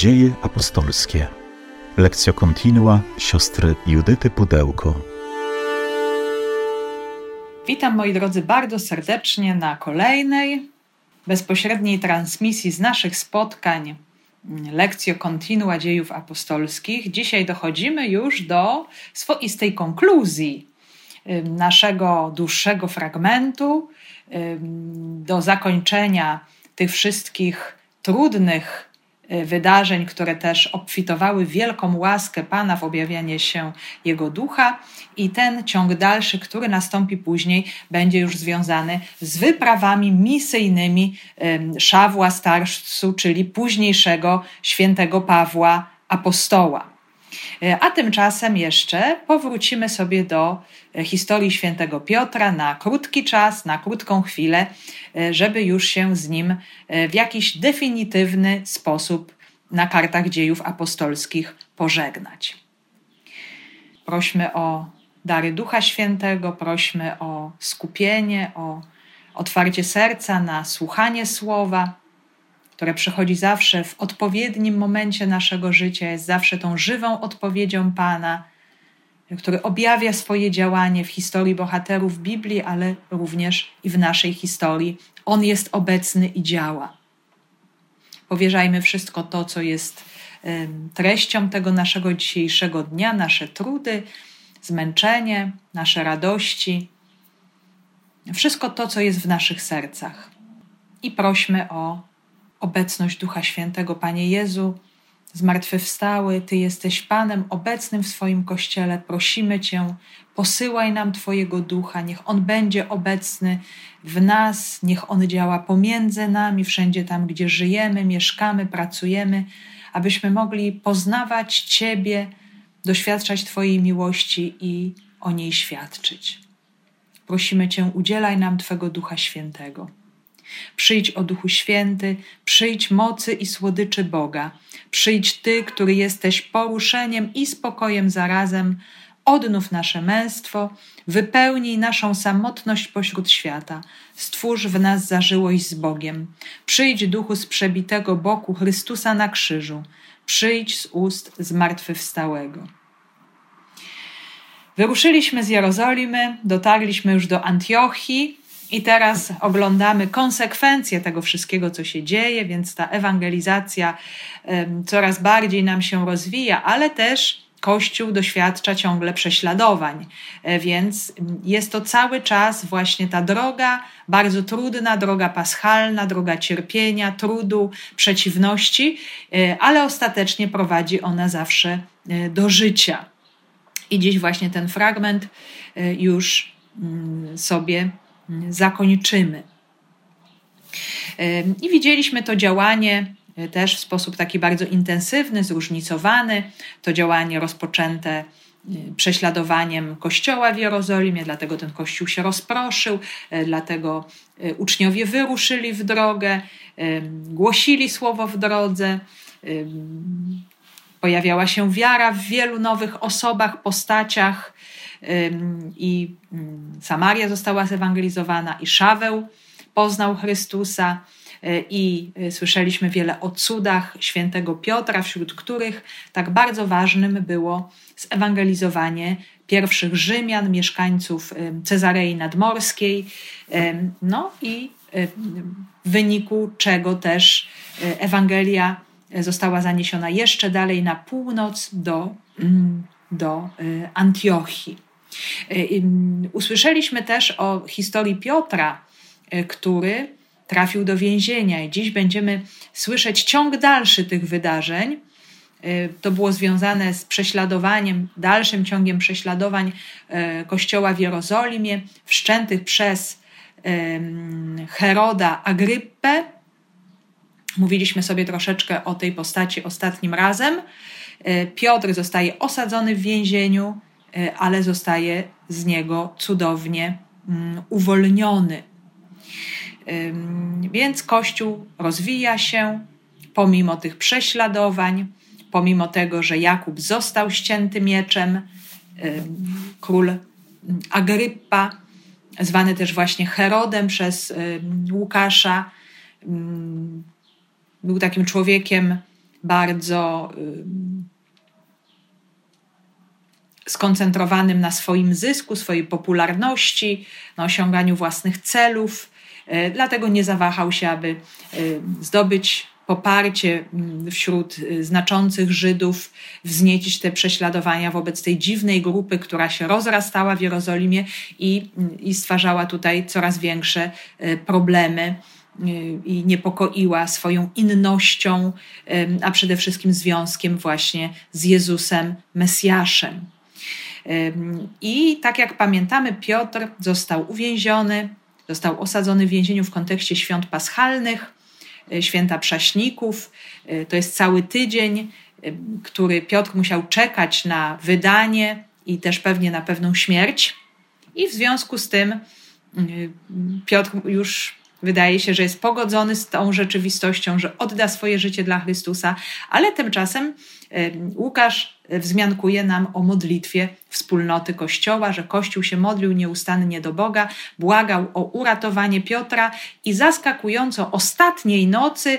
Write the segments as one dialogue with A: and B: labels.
A: Dzieje apostolskie. Lekcja kontinua siostry Judyty Pudełko.
B: Witam moi drodzy bardzo serdecznie na kolejnej bezpośredniej transmisji z naszych spotkań lekcjo continua dziejów apostolskich. Dzisiaj dochodzimy już do swoistej konkluzji naszego dłuższego fragmentu, do zakończenia tych wszystkich trudnych wydarzeń, które też obfitowały wielką łaskę Pana w objawianie się Jego ducha, i ten ciąg dalszy, który nastąpi później, będzie już związany z wyprawami misyjnymi Szawła Starsu, czyli późniejszego świętego Pawła Apostoła. E, a tymczasem jeszcze powrócimy sobie do e, historii świętego Piotra na krótki czas, na krótką chwilę, e, żeby już się z nim w jakiś definitywny sposób na kartach dziejów apostolskich pożegnać. Prośmy o dary Ducha Świętego, prośmy o skupienie, o otwarcie serca na słuchanie słowa które przychodzi zawsze w odpowiednim momencie naszego życia, jest zawsze tą żywą odpowiedzią Pana, który objawia swoje działanie w historii bohaterów Biblii, ale również i w naszej historii. On jest obecny i działa. Powierzajmy wszystko to, co jest treścią tego naszego dzisiejszego dnia, nasze trudy, zmęczenie, nasze radości, wszystko to, co jest w naszych sercach. I prośmy o obecność Ducha Świętego. Panie Jezu, zmartwychwstały, Ty jesteś Panem obecnym w swoim Kościele. Prosimy Cię, posyłaj nam Twojego Ducha, niech On będzie obecny w nas, niech On działa pomiędzy nami, wszędzie tam, gdzie żyjemy, mieszkamy, pracujemy, abyśmy mogli poznawać Ciebie, doświadczać Twojej miłości i o niej świadczyć. Prosimy Cię, udzielaj nam Twego Ducha Świętego. Przyjdź o Duchu Święty, przyjdź mocy i słodyczy Boga. Przyjdź Ty, który jesteś poruszeniem i spokojem zarazem. Odnów nasze męstwo, wypełnij naszą samotność pośród świata. Stwórz w nas zażyłość z Bogiem. Przyjdź duchu z przebitego boku Chrystusa na krzyżu. Przyjdź z ust zmartwychwstałego. Wyruszyliśmy z Jerozolimy, dotarliśmy już do Antiochii, i teraz oglądamy konsekwencje tego wszystkiego, co się dzieje, więc ta ewangelizacja coraz bardziej nam się rozwija, ale też Kościół doświadcza ciągle prześladowań, e, więc jest to cały czas właśnie ta droga, bardzo trudna, droga paschalna, droga cierpienia, trudu, przeciwności, e, ale ostatecznie prowadzi ona zawsze e, do życia. I dziś właśnie ten fragment już sobie zakończymy. I widzieliśmy to działanie e, też w sposób taki bardzo intensywny, zróżnicowany. To działanie rozpoczęte e, prześladowaniem kościoła w Jerozolimie, dlatego ten kościół się rozproszył, e, dlatego uczniowie wyruszyli w drogę, głosili słowo w drodze. Pojawiała się wiara w wielu nowych osobach, postaciach i Samaria została zewangelizowana, i Szaweł poznał Chrystusa, e, i e, słyszeliśmy wiele o cudach świętego Piotra, wśród których tak bardzo ważnym było zewangelizowanie pierwszych Rzymian, mieszkańców Cezarei Nadmorskiej, no i w wyniku czego też Ewangelia została zaniesiona jeszcze dalej na północ do, mm, do Antiochii. Y, usłyszeliśmy też o historii Piotra, y, który trafił do więzienia, i dziś będziemy słyszeć ciąg dalszy tych wydarzeń. Y, to było związane z prześladowaniem, dalszym ciągiem prześladowań kościoła w Jerozolimie, wszczętych przez Heroda Agryppę. Mówiliśmy sobie troszeczkę o tej postaci ostatnim razem. Piotr zostaje osadzony w więzieniu, ale zostaje z niego cudownie mm, uwolniony. Więc Kościół rozwija się pomimo tych prześladowań, pomimo tego, że Jakub został ścięty mieczem, król Agryppa, zwany też właśnie Herodem przez Łukasza, był takim człowiekiem bardzo skoncentrowanym na swoim zysku, swojej popularności, na osiąganiu własnych celów. E, dlatego nie zawahał się, aby e, zdobyć poparcie mm, wśród e, znaczących Żydów, wzniecić te prześladowania wobec tej dziwnej grupy, która się rozrastała w Jerozolimie i, i stwarzała tutaj coraz większe problemy i niepokoiła swoją innością, a przede wszystkim związkiem właśnie z Jezusem Mesjaszem. I tak jak pamiętamy, Piotr został uwięziony, został osadzony w więzieniu w kontekście świąt paschalnych, e, święta prześników. E, to jest cały tydzień, który Piotr musiał czekać na wydanie i też pewnie na pewną śmierć. I w związku z tym Piotr już wydaje się, że jest pogodzony z tą rzeczywistością, że odda swoje życie dla Chrystusa, ale tymczasem Łukasz wzmiankuje nam o modlitwie wspólnoty Kościoła, że Kościół się modlił nieustannie do Boga, błagał o uratowanie Piotra i zaskakująco ostatniej nocy,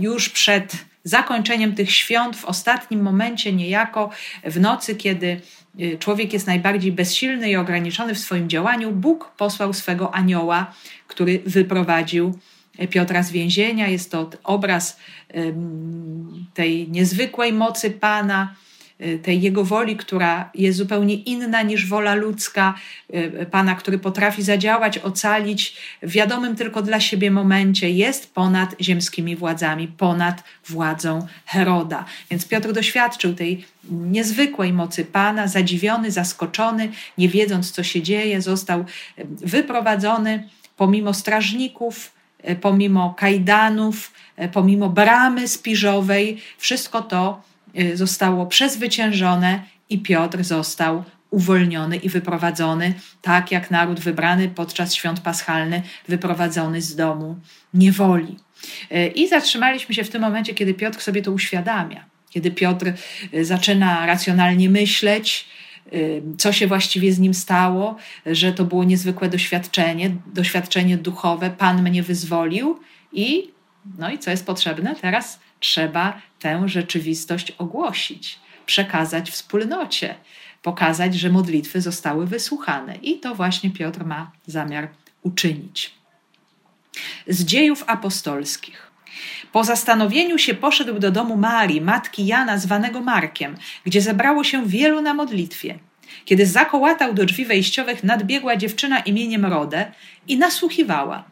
B: już przed zakończeniem tych świąt, w ostatnim momencie niejako, w nocy, kiedy y, człowiek jest najbardziej bezsilny i ograniczony w swoim działaniu, Bóg posłał swego anioła, który wyprowadził Piotra z więzienia. Jest to obraz tej niezwykłej mocy Pana, tej Jego woli, która jest zupełnie inna niż wola ludzka, y, Pana, który potrafi zadziałać, ocalić w wiadomym tylko dla siebie momencie, jest ponad ziemskimi władzami, ponad władzą Heroda. Więc Piotr doświadczył tej niezwykłej mocy Pana, zadziwiony, zaskoczony, nie wiedząc, co się dzieje, został wyprowadzony pomimo strażników, pomimo kajdanów, pomimo bramy spiżowej, wszystko to zostało przezwyciężone i Piotr został uwolniony i wyprowadzony, tak jak naród wybrany podczas świąt paschalnych, wyprowadzony z domu niewoli. I zatrzymaliśmy się w tym momencie, kiedy Piotr sobie to uświadamia, kiedy Piotr zaczyna racjonalnie myśleć, co się właściwie z nim stało, że to było niezwykłe doświadczenie, doświadczenie duchowe. Pan mnie wyzwolił i no i co jest potrzebne? Teraz trzeba tę rzeczywistość ogłosić, przekazać wspólnocie, pokazać, że modlitwy zostały wysłuchane. I to właśnie Piotr ma zamiar uczynić. Z dziejów apostolskich. Po zastanowieniu się poszedł do domu Marii, matki Jana, zwanego Markiem, gdzie zebrało się wielu na modlitwie. Kiedy zakołatał do drzwi wejściowych, nadbiegła dziewczyna imieniem Rodę i nasłuchiwała.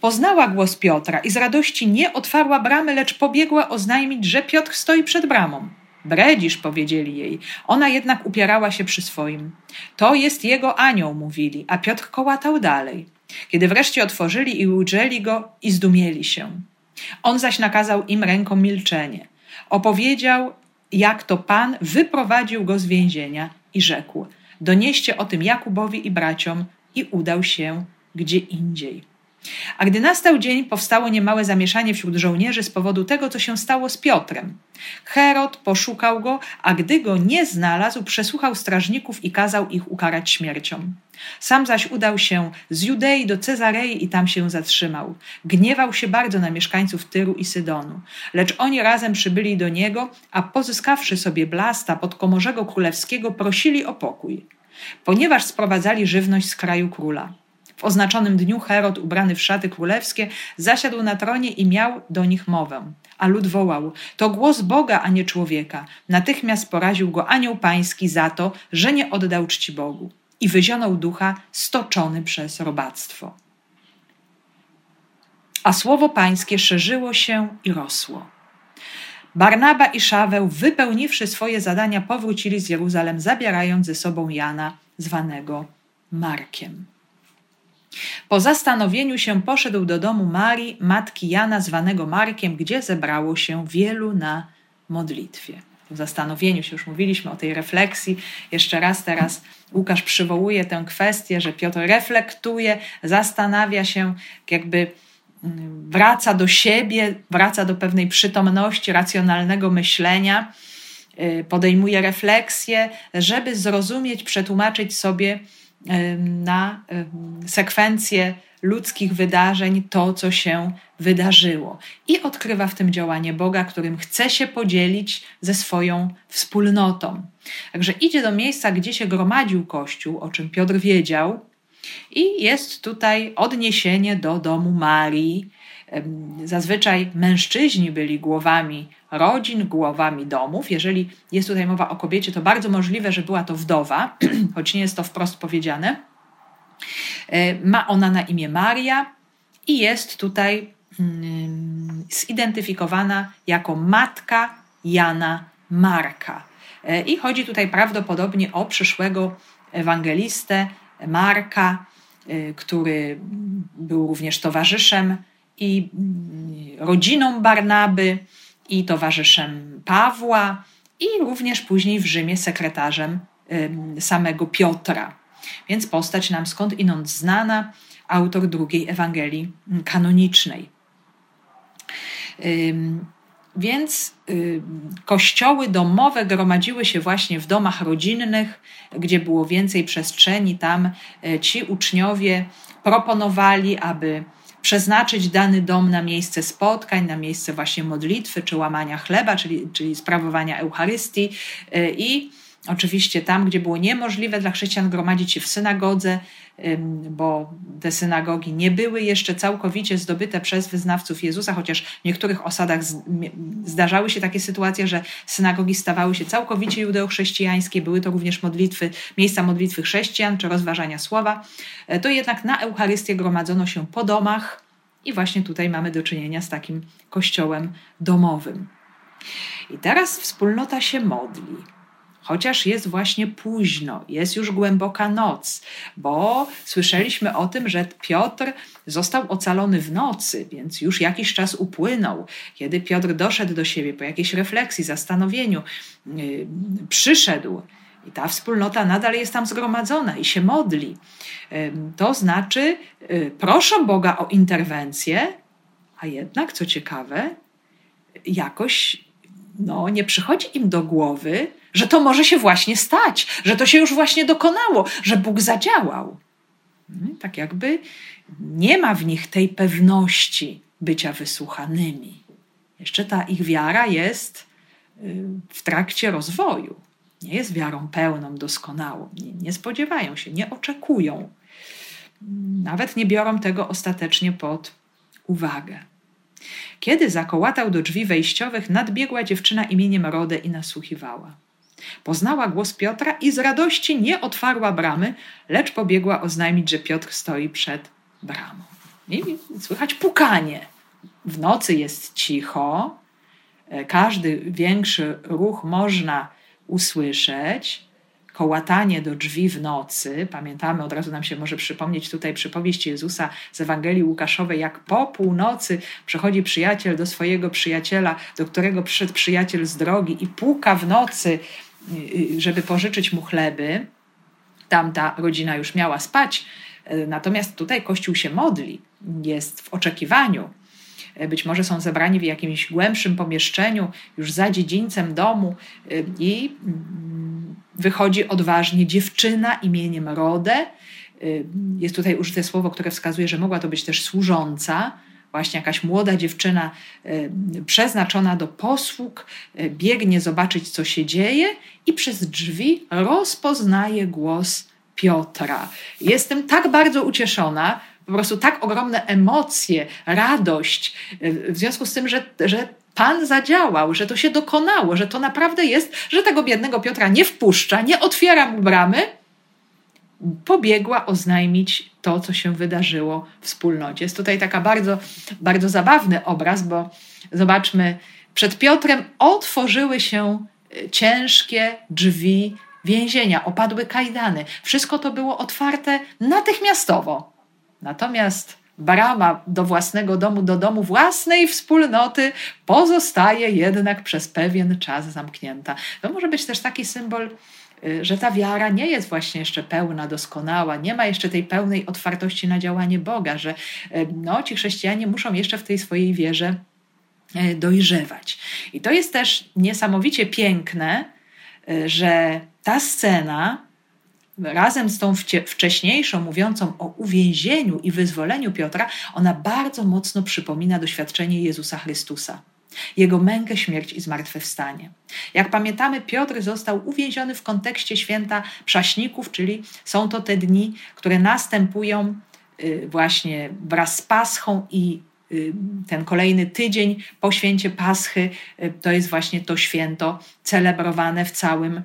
B: Poznała głos Piotra i z radości nie otwarła bramy, lecz pobiegła oznajmić, że Piotr stoi przed bramą. Bredzisz, powiedzieli jej. Ona jednak upierała się przy swoim. To jest jego anioł, mówili, a Piotr kołatał dalej. Kiedy wreszcie otworzyli i ujrzeli go i zdumieli się. On zaś nakazał im ręką milczenie. Opowiedział, jak to Pan wyprowadził go z więzienia i rzekł: Donieście o tym Jakubowi i braciom, i udał się gdzie indziej. A gdy nastał dzień, powstało niemałe zamieszanie wśród żołnierzy z powodu tego, co się stało z Piotrem. Herod poszukał go, a gdy go nie znalazł, przesłuchał strażników i kazał ich ukarać śmiercią. Sam zaś udał się z Judei do Cezarei i tam się zatrzymał. Gniewał się bardzo na mieszkańców Tyru i Sydonu. Lecz oni razem przybyli do niego, a pozyskawszy sobie blasta podkomorzego królewskiego, prosili o pokój, ponieważ sprowadzali żywność z kraju króla. W oznaczonym dniu Herod, ubrany w szaty królewskie, zasiadł na tronie i miał do nich mowę. A lud wołał: To głos Boga, a nie człowieka. Natychmiast poraził go anioł pański za to, że nie oddał czci Bogu. I wyzionął ducha stoczony przez robactwo. A słowo pańskie szerzyło się i rosło. Barnaba i Szaweł, wypełniwszy swoje zadania, powrócili z Jeruzalem, zabierając ze sobą Jana, zwanego Markiem. Po zastanowieniu się poszedł do domu Marii, matki Jana, zwanego Markiem, gdzie zebrało się wielu na modlitwie. Po zastanowieniu się już mówiliśmy o tej refleksji. Jeszcze raz teraz Łukasz przywołuje tę kwestię, że Piotr reflektuje, zastanawia się, jakby mm, wraca do siebie, wraca do pewnej przytomności, racjonalnego myślenia, y, podejmuje refleksję, żeby zrozumieć, przetłumaczyć sobie, na sekwencję ludzkich wydarzeń, to co się wydarzyło. I odkrywa w tym działanie Boga, którym chce się podzielić ze swoją wspólnotą. Także idzie do miejsca, gdzie się gromadził Kościół, o czym Piotr wiedział, i jest tutaj odniesienie do domu Marii. Zazwyczaj mężczyźni byli głowami rodzin, głowami domów. Jeżeli jest tutaj mowa o kobiecie, to bardzo możliwe, że była to wdowa, choć nie jest to wprost powiedziane. E, ma ona na imię Maria i jest tutaj mm, zidentyfikowana jako matka Jana Marka. E, I chodzi tutaj prawdopodobnie o przyszłego ewangelistę Marka, e, który był również towarzyszem i mm, rodziną Barnaby, i towarzyszem Pawła, i również później w Rzymie sekretarzem samego Piotra. Więc postać nam skąd inąd znana, autor drugiej Ewangelii kanonicznej. Więc kościoły domowe gromadziły się właśnie w domach rodzinnych, gdzie było więcej przestrzeni. Tam e, ci uczniowie proponowali, aby przeznaczyć dany dom na miejsce spotkań, na miejsce właśnie modlitwy czy łamania chleba, czyli, czyli sprawowania Eucharystii e, i Oczywiście tam, gdzie było niemożliwe dla chrześcijan gromadzić się w synagodze, bo te synagogi nie były jeszcze całkowicie zdobyte przez wyznawców Jezusa, chociaż w niektórych osadach zdarzały się takie sytuacje, że synagogi stawały się całkowicie judeochrześcijańskie, były to również modlitwy, miejsca modlitwy chrześcijan czy rozważania słowa, e, to jednak na Eucharystię gromadzono się po domach i właśnie tutaj mamy do czynienia z takim kościołem domowym. I teraz wspólnota się modli chociaż jest właśnie późno, jest już głęboka noc, bo słyszeliśmy o tym, że Piotr został ocalony w nocy, więc już jakiś czas upłynął. Kiedy Piotr doszedł do siebie po jakiejś refleksji, zastanowieniu, yy, przyszedł. I ta wspólnota nadal jest tam zgromadzona i się modli. To znaczy, yy, proszą Boga o interwencję, a jednak, co ciekawe, jakoś no, nie przychodzi im do głowy, że to może się właśnie stać, że to się już właśnie dokonało, że Bóg zadziałał. No tak jakby nie ma w nich tej pewności bycia wysłuchanymi. Jeszcze ta ich wiara jest y, w trakcie rozwoju. Nie jest wiarą pełną, doskonałą. Nie, nie spodziewają się, nie oczekują. Nawet nie biorą tego ostatecznie pod uwagę. Kiedy zakołatał do drzwi wejściowych, nadbiegła dziewczyna imieniem Rodę i nasłuchiwała. Poznała głos Piotra i z radości nie otwarła bramy, lecz pobiegła oznajmić, że Piotr stoi przed bramą. I słychać pukanie. W nocy jest cicho, e, każdy większy ruch można usłyszeć. Kołatanie do drzwi w nocy. Pamiętamy, od razu nam się może przypomnieć tutaj przypowieść Jezusa z Ewangelii Łukaszowej, jak po północy przychodzi przyjaciel do swojego przyjaciela, do którego przyszedł przyjaciel z drogi i puka w nocy żeby pożyczyć mu chleby. Tamta rodzina już miała spać, y, natomiast tutaj Kościół się modli, jest w oczekiwaniu. Y, być może są zebrani w jakimś głębszym pomieszczeniu, już za dziedzińcem domu, i mm, wychodzi odważnie dziewczyna imieniem Rodę. Jest tutaj użyte słowo, które wskazuje, że mogła to być też służąca, właśnie jakaś młoda dziewczyna przeznaczona do posług, e, biegnie zobaczyć, co się dzieje i przez drzwi rozpoznaje głos Piotra. Jestem tak bardzo ucieszona, po prostu tak ogromne emocje, radość, e, w związku z tym, że, że Pan zadziałał, że to się dokonało, że to naprawdę jest, że tego biednego Piotra nie wpuszcza, nie otwiera mu bramy, pobiegła oznajmić to, co się wydarzyło w wspólnocie. Jest tutaj taka bardzo, bardzo zabawny obraz, bo zobaczmy, przed Piotrem otworzyły się e, ciężkie drzwi więzienia, opadły kajdany. Wszystko to było otwarte natychmiastowo. Natomiast brama do własnego domu, do domu własnej wspólnoty pozostaje jednak przez pewien czas zamknięta. To może być też taki symbol Y, że ta wiara nie jest właśnie jeszcze pełna, doskonała, nie ma jeszcze tej pełnej otwartości na działanie Boga, że y, no, ci chrześcijanie muszą jeszcze w tej swojej wierze y, dojrzewać. I to jest też niesamowicie piękne, że ta scena razem z tą wcześniejszą, mówiącą o uwięzieniu i wyzwoleniu Piotra, ona bardzo mocno przypomina doświadczenie Jezusa Chrystusa. Jego mękę, śmierć i zmartwychwstanie. Jak pamiętamy, Piotr został uwięziony w kontekście święta Przaśników, czyli są to te dni, które następują y, właśnie wraz z Paschą i y, ten kolejny tydzień po święcie Paschy y, to jest właśnie to święto celebrowane w całym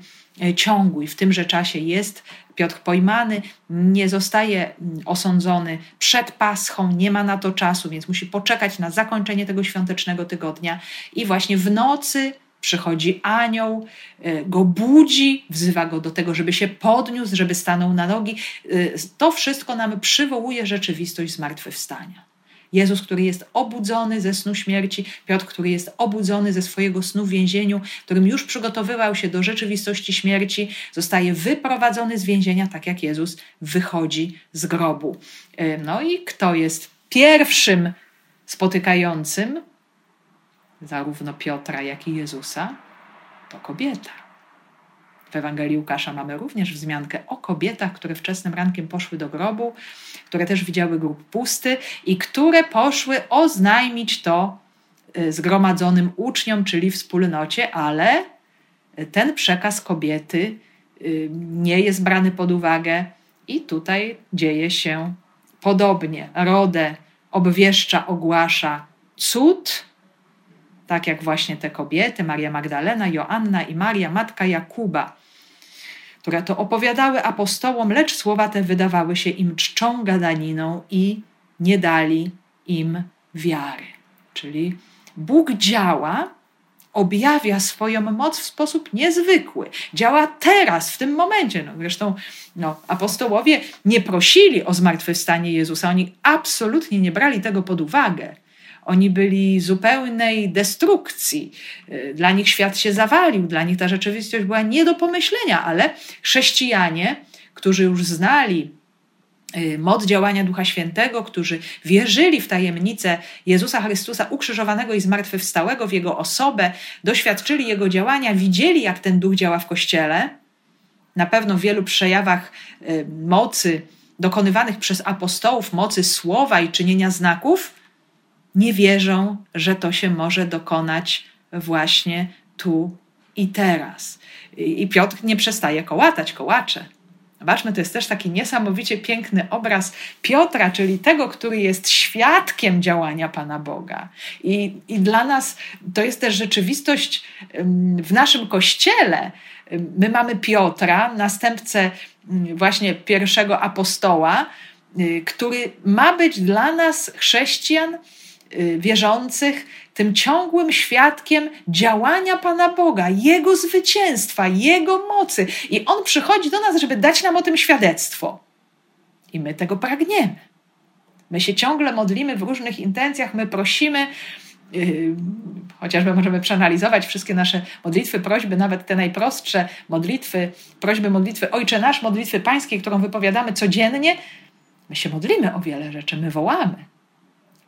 B: ciągu i w tymże czasie jest Piotr pojmany, nie zostaje mm, osądzony przed Paschą, nie ma na to czasu, więc musi poczekać na zakończenie tego świątecznego tygodnia i właśnie w nocy przychodzi anioł, y, go budzi, wzywa go do tego, żeby się podniósł, żeby stanął na nogi. Y, to wszystko nam przywołuje rzeczywistość zmartwychwstania. Jezus, który jest obudzony ze snu śmierci, Piotr, który jest obudzony ze swojego snu w więzieniu, którym już przygotowywał się do rzeczywistości śmierci, zostaje wyprowadzony z więzienia, tak jak Jezus wychodzi z grobu. No i kto jest pierwszym spotykającym zarówno Piotra, jak i Jezusa? To kobieta. W Ewangelii Łukasza mamy również wzmiankę o kobietach, które wczesnym rankiem poszły do grobu, które też widziały grób pusty i które poszły oznajmić to y, zgromadzonym uczniom, czyli wspólnocie, ale ten przekaz kobiety y, nie jest brany pod uwagę i tutaj dzieje się podobnie. Rodę obwieszcza, ogłasza cud, tak jak właśnie te kobiety, Maria Magdalena, Joanna i Maria, matka Jakuba, które to opowiadały apostołom, lecz słowa te wydawały się im czczą gadaniną i nie dali im wiary. Czyli Bóg działa, objawia swoją moc w sposób niezwykły. Działa teraz, w tym momencie. No, zresztą no, apostołowie nie prosili o zmartwychwstanie Jezusa, oni absolutnie nie brali tego pod uwagę. Oni byli zupełnej destrukcji. Y, dla nich świat się zawalił, dla nich ta rzeczywistość była nie do pomyślenia, ale chrześcijanie, którzy już znali y, moc działania Ducha Świętego, którzy wierzyli w tajemnicę Jezusa Chrystusa ukrzyżowanego i zmartwychwstałego w Jego osobę, doświadczyli Jego działania, widzieli, jak ten Duch działa w Kościele, na pewno w wielu przejawach y, mocy dokonywanych przez apostołów, mocy słowa i czynienia znaków, nie wierzą, że to się może dokonać właśnie tu i teraz. I Piotr nie przestaje kołatać kołacze. Zobaczmy, to jest też taki niesamowicie piękny obraz Piotra, czyli tego, który jest świadkiem działania Pana Boga. I, I dla nas to jest też rzeczywistość w naszym kościele. My mamy Piotra, następcę właśnie pierwszego apostoła, y, który ma być dla nas chrześcijan wierzących tym ciągłym świadkiem działania Pana Boga, Jego zwycięstwa, Jego mocy. I On przychodzi do nas, żeby dać nam o tym świadectwo. I my tego pragniemy. My się ciągle modlimy w różnych intencjach, my prosimy, yy, chociażby możemy przeanalizować wszystkie nasze modlitwy, prośby, nawet te najprostsze modlitwy, prośby, modlitwy Ojcze Nasz, modlitwy Pańskie, którą wypowiadamy codziennie. My się modlimy o wiele rzeczy, my wołamy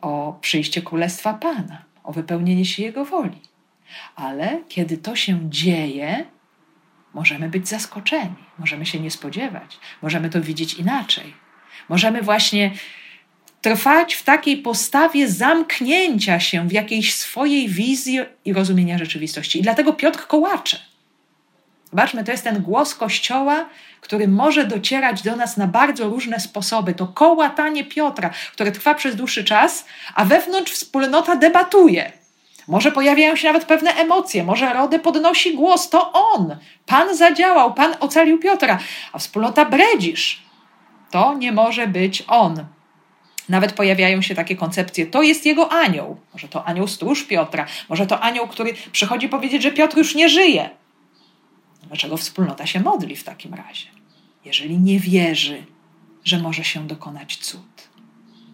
B: o przyjście Królestwa Pana, o wypełnienie się Jego woli. Ale kiedy to się dzieje, możemy być zaskoczeni, możemy się nie spodziewać, możemy to widzieć inaczej. Możemy właśnie trwać w takiej postawie zamknięcia się w jakiejś swojej wizji i rozumienia rzeczywistości. I dlatego Piotr kołacze. Zobaczmy, to jest ten głos Kościoła, który może docierać do nas na bardzo różne sposoby. To kołatanie Piotra, które trwa przez dłuższy czas, a wewnątrz wspólnota debatuje. Może pojawiają się nawet pewne emocje, może Rody podnosi głos, to on. Pan zadziałał, Pan ocalił Piotra, a wspólnota bredzisz. To nie może być on. Nawet pojawiają się takie koncepcje, to jest jego anioł. Może to anioł stróż Piotra, może to anioł, który przychodzi powiedzieć, że Piotr już nie żyje. Dlaczego wspólnota się modli w takim razie, jeżeli nie wierzy, że może się dokonać cud?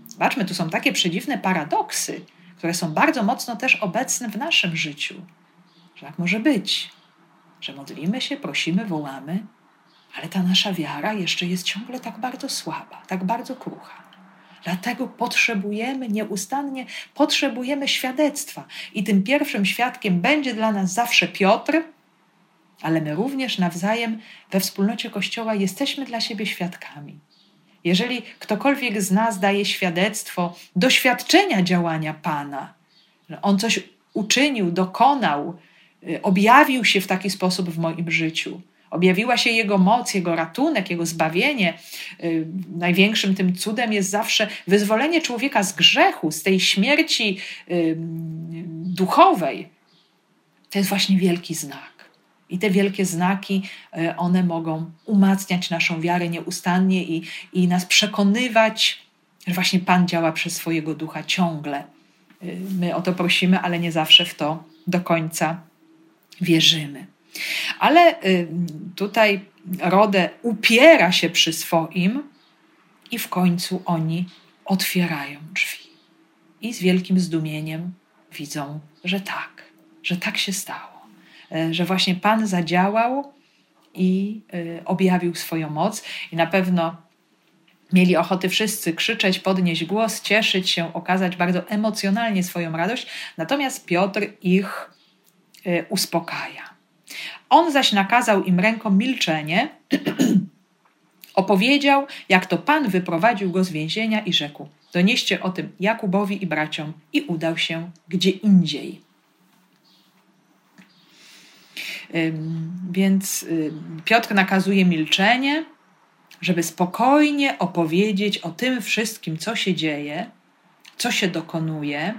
B: Zobaczmy, tu są takie przedziwne paradoksy, które są bardzo mocno też obecne w naszym życiu. Że tak może być, że modlimy się, prosimy, wołamy, ale ta nasza wiara jeszcze jest ciągle tak bardzo słaba, tak bardzo krucha. Dlatego potrzebujemy nieustannie, potrzebujemy świadectwa. I tym pierwszym świadkiem będzie dla nas zawsze Piotr, ale my również nawzajem we wspólnocie Kościoła jesteśmy dla siebie świadkami. Jeżeli ktokolwiek z nas daje świadectwo doświadczenia działania Pana, że On coś uczynił, dokonał, y, objawił się w taki sposób w moim życiu, objawiła się Jego moc, Jego ratunek, Jego zbawienie. Y, największym tym cudem jest zawsze wyzwolenie człowieka z grzechu, z tej śmierci duchowej. To jest właśnie wielki znak. I te wielkie znaki, y, one mogą umacniać naszą wiarę nieustannie i, i nas przekonywać, że właśnie Pan działa przez swojego ducha ciągle. My o to prosimy, ale nie zawsze w to do końca wierzymy. Ale y, tutaj Rodę upiera się przy swoim i w końcu oni otwierają drzwi. I z wielkim zdumieniem widzą, że tak, że tak się stało, e, że właśnie Pan zadziałał i y, objawił swoją moc. I na pewno mieli ochoty wszyscy krzyczeć, podnieść głos, cieszyć się, okazać bardzo emocjonalnie swoją radość. Natomiast Piotr ich y, uspokaja. On zaś nakazał im ręką milczenie, opowiedział, jak to Pan wyprowadził go z więzienia i rzekł: Donieście o tym Jakubowi i braciom, i udał się gdzie indziej. Więc Piotr nakazuje milczenie, żeby spokojnie opowiedzieć o tym wszystkim, co się dzieje, co się dokonuje,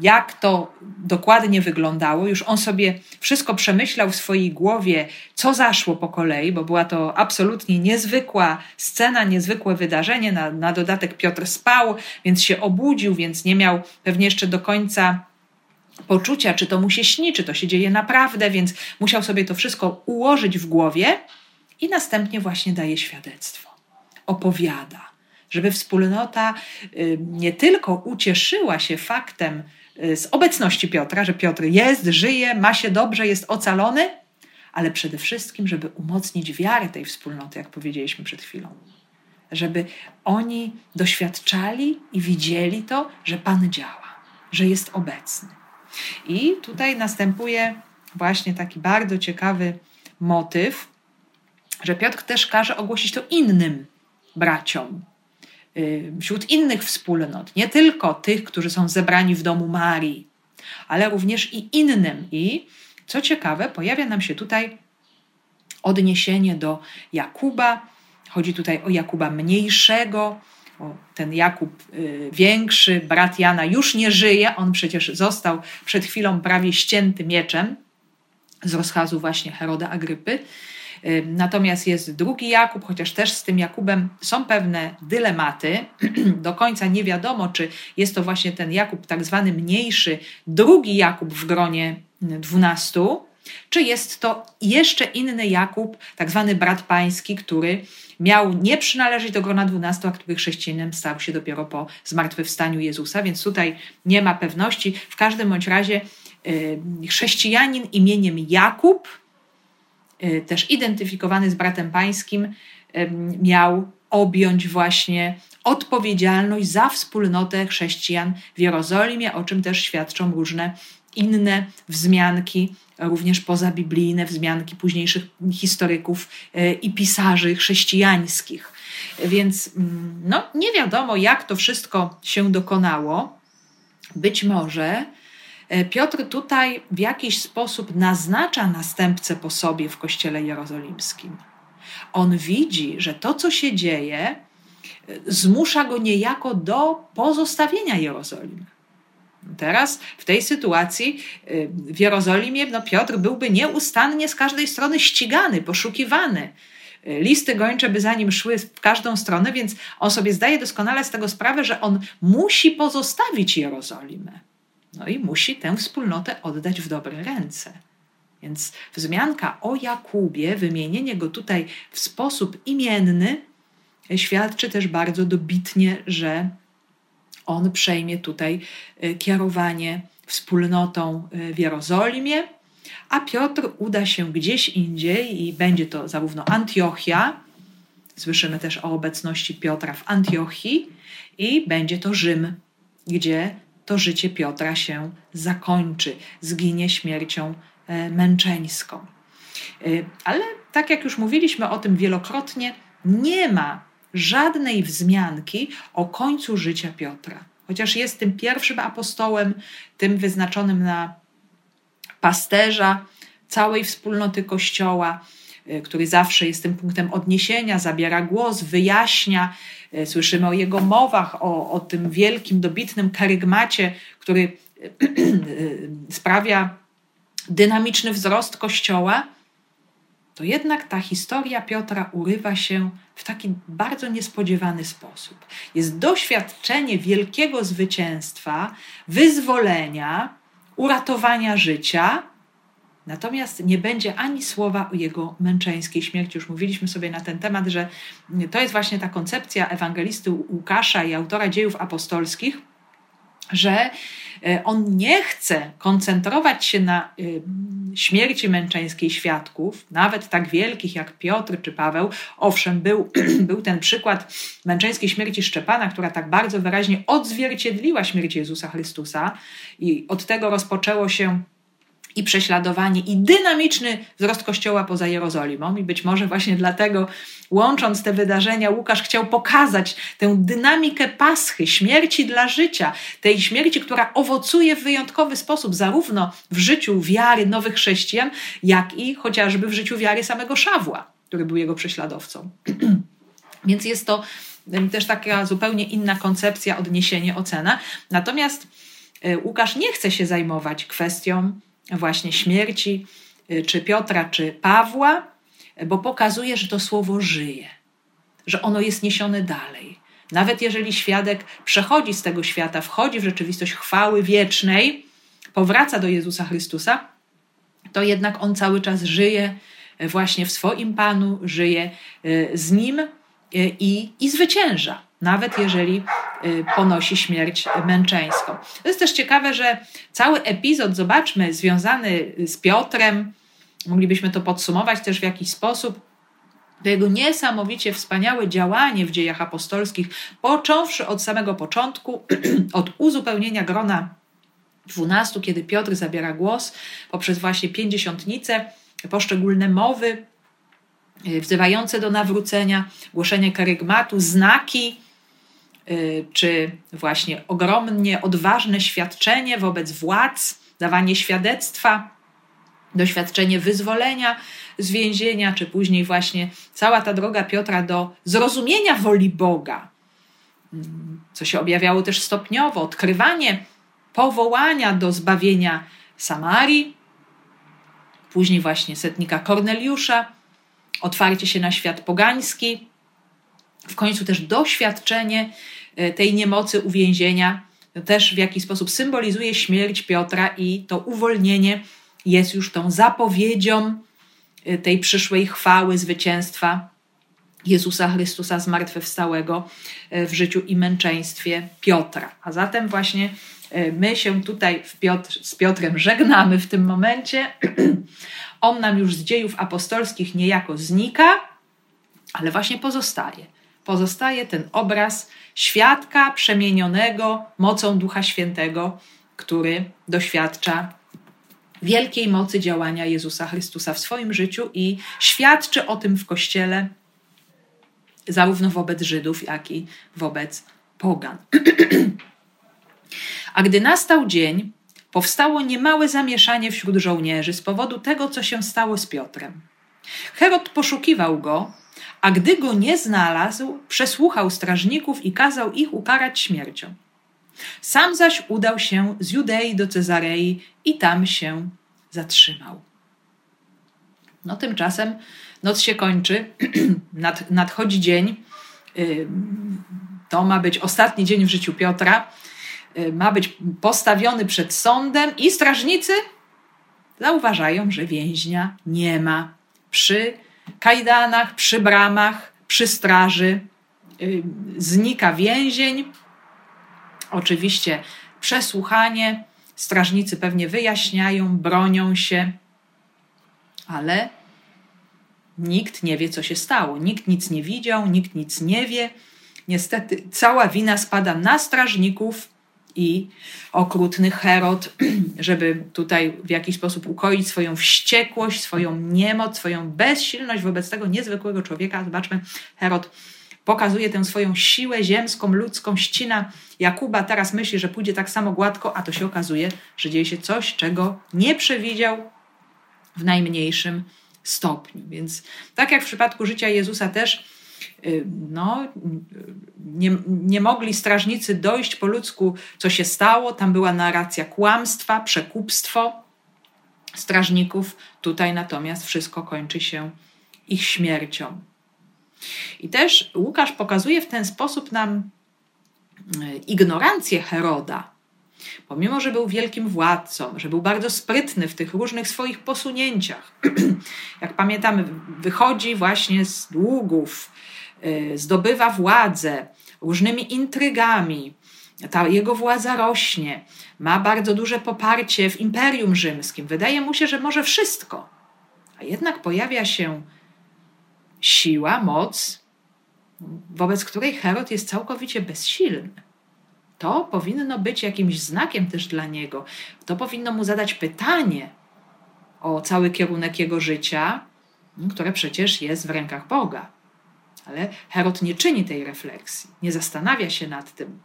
B: jak to dokładnie wyglądało. Już on sobie wszystko przemyślał w swojej głowie, co zaszło po kolei, bo była to absolutnie niezwykła scena, niezwykłe wydarzenie. Na, na dodatek Piotr spał, więc się obudził, więc nie miał pewnie jeszcze do końca poczucia, czy to mu się śni, czy to się dzieje naprawdę, więc musiał sobie to wszystko ułożyć w głowie i następnie właśnie daje świadectwo. Opowiada żeby wspólnota y, nie tylko ucieszyła się faktem y, z obecności Piotra, że Piotr jest, żyje, ma się dobrze, jest ocalony, ale przede wszystkim, żeby umocnić wiarę tej wspólnoty, jak powiedzieliśmy przed chwilą. Żeby oni doświadczali i widzieli to, że Pan działa, że jest obecny. I tutaj następuje właśnie taki bardzo ciekawy motyw, że Piotr też każe ogłosić to innym braciom, Y, wśród innych wspólnot, nie tylko tych, którzy są zebrani w domu Marii, ale również i innym. I co ciekawe, pojawia nam się tutaj odniesienie do Jakuba. Chodzi tutaj o Jakuba mniejszego. O ten Jakub y, większy, brat Jana, już nie żyje. On przecież został przed chwilą prawie ścięty mieczem z rozkazu właśnie Heroda Agrypy. Natomiast jest drugi Jakub, chociaż też z tym Jakubem są pewne dylematy. Do końca nie wiadomo, czy jest to właśnie ten Jakub, tak zwany mniejszy, drugi Jakub w gronie dwunastu, czy jest to jeszcze inny Jakub, tak zwany brat pański, który miał nie przynależeć do grona dwunastu, a który chrześcijaninem stał się dopiero po zmartwychwstaniu Jezusa, więc tutaj nie ma pewności. W każdym bądź razie chrześcijanin imieniem Jakub, Y, też identyfikowany z bratem pańskim, miał objąć właśnie odpowiedzialność za wspólnotę chrześcijan w Jerozolimie, o czym też świadczą różne inne wzmianki, również pozabiblijne wzmianki późniejszych historyków y, i pisarzy chrześcijańskich. Więc mm, no, nie wiadomo, jak to wszystko się dokonało. Być może E, Piotr tutaj w jakiś sposób naznacza następcę po sobie w kościele jerozolimskim. On widzi, że to, co się dzieje, e, zmusza go niejako do pozostawienia Jerozolimy. Teraz w tej sytuacji e, w Jerozolimie no Piotr byłby nieustannie z każdej strony ścigany, poszukiwany. Listy gończe by za nim szły w każdą stronę, więc on sobie zdaje doskonale z tego sprawę, że on musi pozostawić Jerozolimę. No i musi tę wspólnotę oddać w dobre ręce. Więc wzmianka o Jakubie, wymienienie go tutaj w sposób imienny, świadczy też bardzo dobitnie, że on przejmie tutaj e, kierowanie wspólnotą e, w Jerozolimie, a Piotr uda się gdzieś indziej i będzie to zarówno Antiochia, słyszymy też o obecności Piotra w Antiochii, i będzie to Rzym, gdzie to życie Piotra się zakończy, zginie śmiercią męczeńską. Ale tak jak już mówiliśmy o tym wielokrotnie, nie ma żadnej wzmianki o końcu życia Piotra. Chociaż jest tym pierwszym apostołem, tym wyznaczonym na pasterza całej wspólnoty Kościoła, y, który zawsze jest tym punktem odniesienia, zabiera głos, wyjaśnia. Y, słyszymy o jego mowach, o, o tym wielkim, dobitnym karygmacie, który y, sprawia dynamiczny wzrost Kościoła to jednak ta historia Piotra urywa się w taki bardzo niespodziewany sposób. Jest doświadczenie wielkiego zwycięstwa, wyzwolenia, uratowania życia, natomiast nie będzie ani słowa o jego męczeńskiej śmierci. Już mówiliśmy sobie na ten temat, że to jest właśnie ta koncepcja ewangelisty Łukasza i autora dziejów apostolskich, że on nie chce koncentrować się na e, śmierci męczeńskiej świadków, nawet tak wielkich jak Piotr czy Paweł. Owszem, był, był ten przykład męczeńskiej śmierci Szczepana, która tak bardzo wyraźnie odzwierciedliła śmierć Jezusa Chrystusa, i od tego rozpoczęło się i prześladowanie, i dynamiczny wzrost Kościoła poza Jerozolimą. I być może właśnie dlatego, łącząc te wydarzenia, Łukasz chciał pokazać tę dynamikę paschy, śmierci dla życia, tej śmierci, która owocuje w wyjątkowy sposób, zarówno w życiu wiary nowych chrześcijan, jak i chociażby w życiu wiary samego Szawła, który był jego prześladowcą. Więc jest to też taka zupełnie inna koncepcja, odniesienie, ocena. Natomiast e, Łukasz nie chce się zajmować kwestią właśnie śmierci y, czy Piotra, czy Pawła, bo pokazuje, że to słowo żyje, że ono jest niesione dalej. Nawet jeżeli świadek przechodzi z tego świata, wchodzi w rzeczywistość chwały wiecznej, powraca do Jezusa Chrystusa, to jednak on cały czas żyje właśnie w swoim Panu, żyje y, z nim y, i, i zwycięża nawet jeżeli y, ponosi śmierć męczeńską. To jest też ciekawe, że cały epizod, zobaczmy, związany z Piotrem, moglibyśmy to podsumować też w jakiś sposób, to jego niesamowicie wspaniałe działanie w dziejach apostolskich, począwszy od samego początku, od uzupełnienia grona dwunastu, kiedy Piotr zabiera głos, poprzez właśnie pięćdziesiątnicę, poszczególne mowy y, wzywające do nawrócenia, głoszenie karygmatu, znaki, Y, czy właśnie ogromnie odważne świadczenie wobec władz, dawanie świadectwa, doświadczenie wyzwolenia z więzienia, czy później właśnie cała ta droga Piotra do zrozumienia woli Boga, co się objawiało też stopniowo, odkrywanie powołania do zbawienia Samarii, później właśnie setnika Korneliusza, otwarcie się na świat pogański, w końcu też doświadczenie e, tej niemocy uwięzienia też w jakiś sposób symbolizuje śmierć Piotra i to uwolnienie jest już tą zapowiedzią e, tej przyszłej chwały, zwycięstwa Jezusa Chrystusa zmartwychwstałego e, w życiu i męczeństwie Piotra. A zatem właśnie my się tutaj Piotr, z Piotrem żegnamy w tym momencie. On nam już z dziejów apostolskich niejako znika, ale właśnie pozostaje pozostaje ten obraz świadka przemienionego mocą Ducha Świętego, który doświadcza wielkiej mocy działania Jezusa Chrystusa w swoim życiu i świadczy o tym w Kościele, zarówno wobec Żydów, jak i wobec Pogan. A gdy nastał dzień, powstało niemałe zamieszanie wśród żołnierzy z powodu tego, co się stało z Piotrem. Herod poszukiwał go, a gdy go nie znalazł, przesłuchał strażników i kazał ich ukarać śmiercią. Sam zaś udał się z Judei do Cezarei i tam się zatrzymał. No tymczasem noc się kończy, nad, nadchodzi dzień. To ma być ostatni dzień w życiu Piotra. Ma być postawiony przed sądem i strażnicy zauważają, że więźnia nie ma. Przy kajdanach, przy bramach, przy straży. Y, znika więzień. Oczywiście przesłuchanie. Strażnicy pewnie wyjaśniają, bronią się, ale nikt nie wie, co się stało. Nikt nic nie widział, nikt nic nie wie. Niestety cała wina spada na strażników i okrutny Herod, żeby tutaj w jakiś sposób ukoić swoją wściekłość, swoją niemoc, swoją bezsilność wobec tego niezwykłego człowieka. Zobaczmy, Herod pokazuje tę swoją siłę ziemską, ludzką, ścina Jakuba, teraz myśli, że pójdzie tak samo gładko, a to się okazuje, że dzieje się coś, czego nie przewidział w najmniejszym stopniu. Więc tak jak w przypadku życia Jezusa też no, nie, nie mogli strażnicy dojść po ludzku, co się stało. Tam była narracja kłamstwa, przekupstwo strażników. Tutaj natomiast wszystko kończy się ich śmiercią. I też Łukasz pokazuje w ten sposób nam e, ignorancję Heroda. Pomimo, że był wielkim władcą, że był bardzo sprytny w tych różnych swoich posunięciach. Jak pamiętamy, wychodzi właśnie z długów, zdobywa władzę różnymi intrygami. Ta jego władza rośnie, ma bardzo duże poparcie w Imperium Rzymskim. Wydaje mu się, że może wszystko. A jednak pojawia się siła, moc, wobec której Herod jest całkowicie bezsilny. To powinno być jakimś znakiem też dla niego. To powinno mu zadać pytanie o cały kierunek jego życia, które przecież jest w rękach Boga. Ale Herod nie czyni tej refleksji, nie zastanawia się nad tym,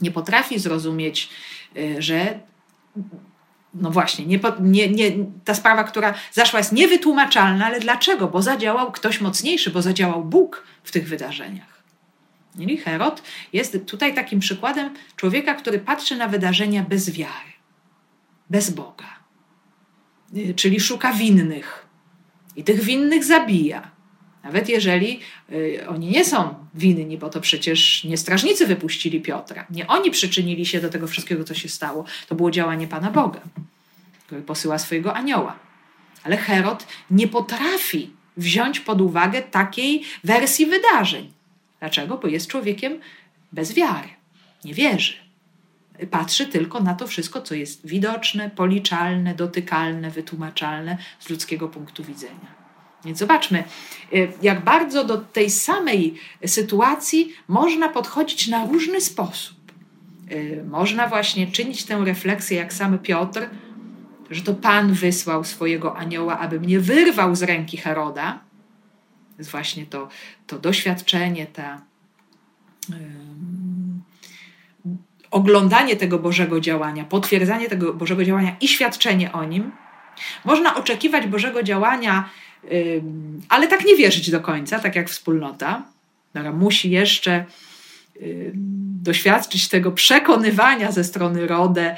B: nie potrafi zrozumieć, y, że no właśnie, nie, nie, nie, ta sprawa, która zaszła, jest niewytłumaczalna, ale dlaczego? Bo zadziałał ktoś mocniejszy, bo zadziałał Bóg w tych wydarzeniach. I Herod jest tutaj takim przykładem człowieka, który patrzy na wydarzenia bez wiary, bez Boga, y, czyli szuka winnych i tych winnych zabija. Nawet jeżeli y, oni nie są winni, bo to przecież nie strażnicy wypuścili Piotra, nie oni przyczynili się do tego wszystkiego, co się stało. To było działanie Pana Boga, który posyła swojego anioła. Ale Herod nie potrafi wziąć pod uwagę takiej wersji wydarzeń. Dlaczego? Bo jest człowiekiem bez wiary, nie wierzy. Patrzy tylko na to wszystko, co jest widoczne, policzalne, dotykalne, wytłumaczalne z ludzkiego punktu widzenia. Więc zobaczmy, y, jak bardzo do tej samej sytuacji można podchodzić na różny sposób. Y, można właśnie czynić tę refleksję, jak sam Piotr, że to Pan wysłał swojego anioła, aby mnie wyrwał z ręki Heroda. Jest właśnie to, to doświadczenie, ta, oglądanie tego Bożego działania, potwierdzanie tego Bożego działania i świadczenie o nim. Można oczekiwać Bożego działania ale tak nie wierzyć do końca, tak jak wspólnota, która musi jeszcze doświadczyć tego przekonywania ze strony Rodę,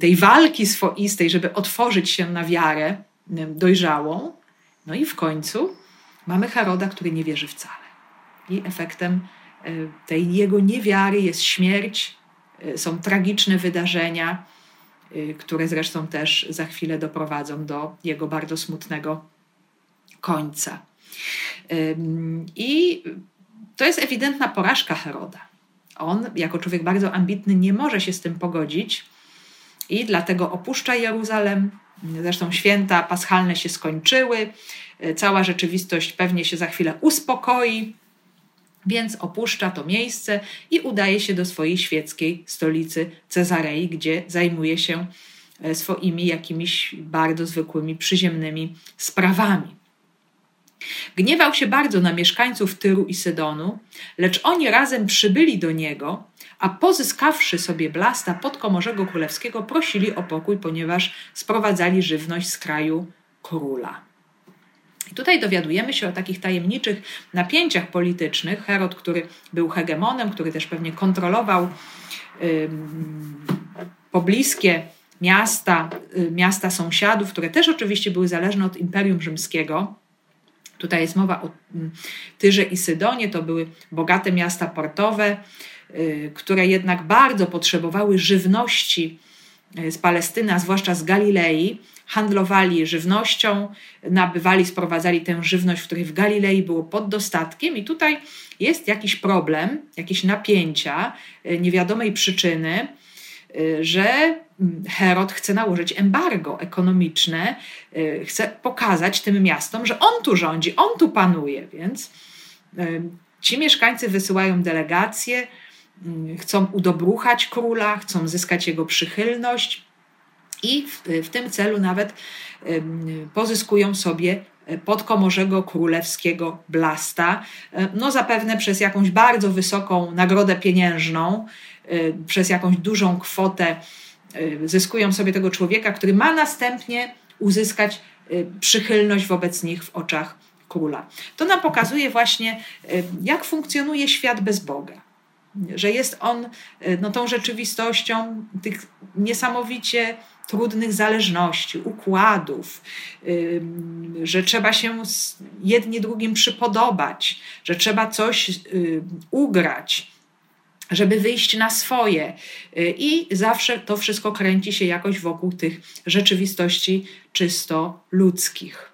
B: tej walki swoistej, żeby otworzyć się na wiarę dojrzałą. No i w końcu mamy Heroda, który nie wierzy wcale. I efektem tej jego niewiary jest śmierć, y, są tragiczne wydarzenia, y, które zresztą też za chwilę doprowadzą do jego bardzo smutnego końca. I to jest ewidentna porażka Heroda. On, jako człowiek bardzo ambitny, nie może się z tym pogodzić i dlatego opuszcza Jeruzalem. Zresztą święta paschalne się skończyły, cała rzeczywistość pewnie się za chwilę uspokoi, więc opuszcza to miejsce i udaje się do swojej świeckiej stolicy Cezarei, gdzie zajmuje się e, swoimi jakimiś bardzo zwykłymi, przyziemnymi sprawami. Gniewał się bardzo na mieszkańców Tyru i Sydonu, lecz oni razem przybyli do niego, a pozyskawszy sobie blasta podkomorzego królewskiego, prosili o pokój, ponieważ sprowadzali żywność z kraju króla. I tutaj dowiadujemy się o takich tajemniczych napięciach politycznych. Herod, który był hegemonem, który też pewnie kontrolował ym, pobliskie miasta, y, miasta sąsiadów, które też oczywiście były zależne od Imperium Rzymskiego, Tutaj jest mowa o mm, Tyrze i Sydonie, to były bogate miasta portowe, y, które jednak bardzo potrzebowały żywności y, z Palestyny, a zwłaszcza z Galilei. Handlowali żywnością, nabywali, sprowadzali tę żywność, w której w Galilei było pod dostatkiem, i tutaj jest jakiś problem, jakieś napięcia y, niewiadomej przyczyny, że Herod chce nałożyć embargo ekonomiczne, y, chce pokazać tym miastom, że on tu rządzi, on tu panuje, więc y, ci mieszkańcy wysyłają delegacje mm, chcą udobruchać króla, chcą zyskać jego przychylność i w, w tym celu nawet pozyskują sobie podkomorzego królewskiego blasta, no zapewne przez jakąś bardzo wysoką nagrodę pieniężną, przez jakąś dużą kwotę zyskują sobie tego człowieka, który ma następnie uzyskać przychylność wobec nich w oczach króla. To nam pokazuje właśnie, jak funkcjonuje świat bez Boga. Że jest on no, tą rzeczywistością tych niesamowicie trudnych zależności, układów, że trzeba się jedni drugim przypodobać, że trzeba coś ugrać, żeby wyjść na swoje. I zawsze to wszystko kręci się jakoś wokół tych rzeczywistości czysto ludzkich.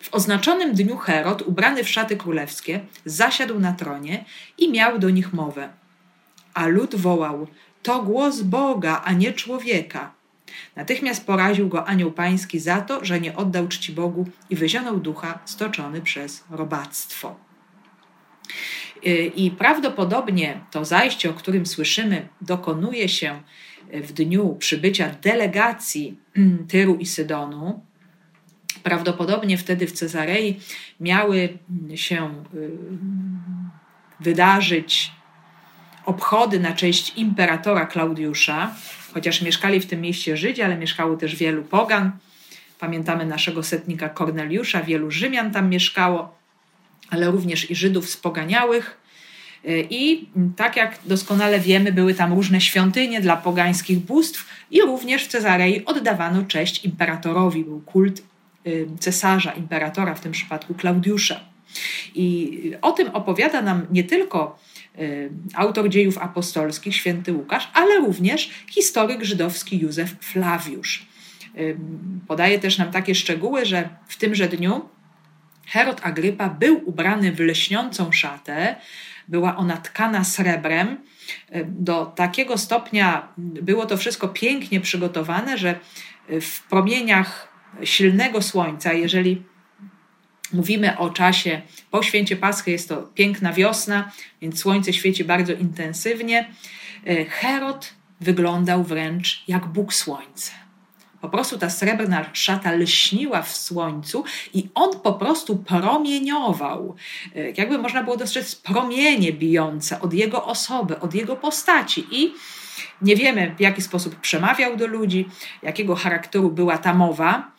B: W oznaczonym dniu Herod, ubrany w szaty królewskie, zasiadł na tronie i miał do nich mowę. A lud wołał: To głos Boga, a nie człowieka. Natychmiast poraził go anioł pański za to, że nie oddał czci Bogu i wyzionął ducha stoczony przez robactwo. I prawdopodobnie to zajście, o którym słyszymy, dokonuje się w dniu przybycia delegacji Tyru i Sydonu, Prawdopodobnie wtedy w Cezarei miały się y, wydarzyć obchody na cześć imperatora Klaudiusza, chociaż mieszkali w tym mieście Żydzi, ale mieszkało też wielu pogan. Pamiętamy naszego setnika Korneliusza, wielu Rzymian tam mieszkało, ale również i Żydów spoganiałych. Y, I tak jak doskonale wiemy, były tam różne świątynie dla pogańskich bóstw, i również w Cezarei oddawano cześć imperatorowi. Był kult Y, cesarza, imperatora, w tym przypadku Klaudiusza. I o tym opowiada nam nie tylko y, autor dziejów apostolskich, święty Łukasz, ale również historyk żydowski Józef Flawiusz. Podaje też nam takie szczegóły, że w tymże dniu Herod Agrypa był ubrany w lśniącą szatę, była ona tkana srebrem. Do takiego stopnia było to wszystko pięknie przygotowane, że w promieniach silnego słońca, jeżeli mówimy o czasie po święcie Paschy, jest to piękna wiosna, więc słońce świeci bardzo intensywnie, e, Herod wyglądał wręcz jak Bóg Słońce. Po prostu ta srebrna szata lśniła w słońcu i on po prostu promieniował. E, jakby można było dostrzec promienie bijące od jego osoby, od jego postaci. I nie wiemy, w jaki sposób przemawiał do ludzi, jakiego charakteru była ta mowa,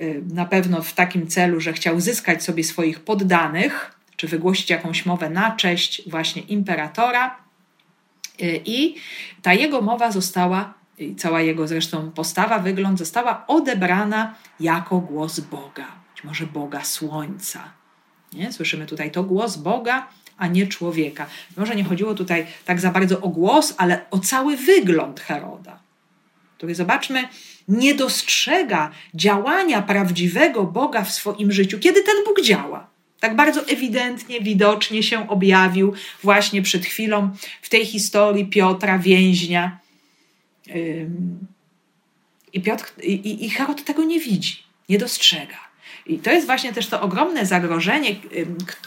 B: Y, na pewno w takim celu, że chciał zyskać sobie swoich poddanych, czy wygłosić jakąś mowę na cześć właśnie imperatora. Y, I ta jego mowa została, cała jego zresztą postawa, wygląd została odebrana jako głos Boga, być może Boga Słońca. Nie? Słyszymy tutaj to głos Boga, a nie człowieka. Może nie chodziło tutaj tak za bardzo o głos, ale o cały wygląd Heroda, który zobaczmy, nie dostrzega działania prawdziwego Boga w swoim życiu, kiedy ten Bóg działa. Tak bardzo ewidentnie, widocznie się objawił właśnie przed chwilą w tej historii Piotra, więźnia. I, Piotr, i, i Herod tego nie widzi, nie dostrzega. I to jest właśnie też to ogromne zagrożenie,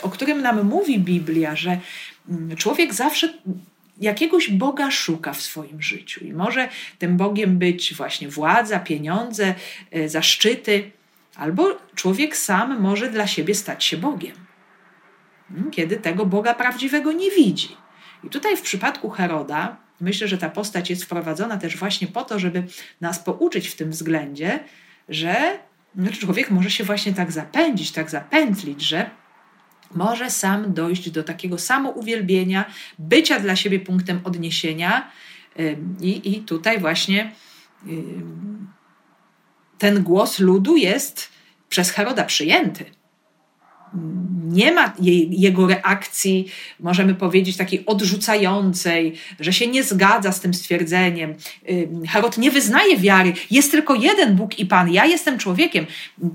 B: o którym nam mówi Biblia, że człowiek zawsze jakiegoś Boga szuka w swoim życiu. I może tym Bogiem być właśnie władza, pieniądze, e, zaszczyty, albo człowiek sam może dla siebie stać się Bogiem, kiedy tego Boga prawdziwego nie widzi. I tutaj w przypadku Heroda, myślę, że ta postać jest wprowadzona też właśnie po to, żeby nas pouczyć w tym względzie, że no, człowiek może się właśnie tak zapędzić, tak zapętlić, że może sam dojść do takiego samouwielbienia, bycia dla siebie punktem odniesienia. I, i tutaj właśnie ten głos ludu jest przez Heroda przyjęty nie ma jej, jego reakcji, możemy powiedzieć, takiej odrzucającej, że się nie zgadza z tym stwierdzeniem. Herod nie wyznaje wiary, jest tylko jeden Bóg i Pan, ja jestem człowiekiem.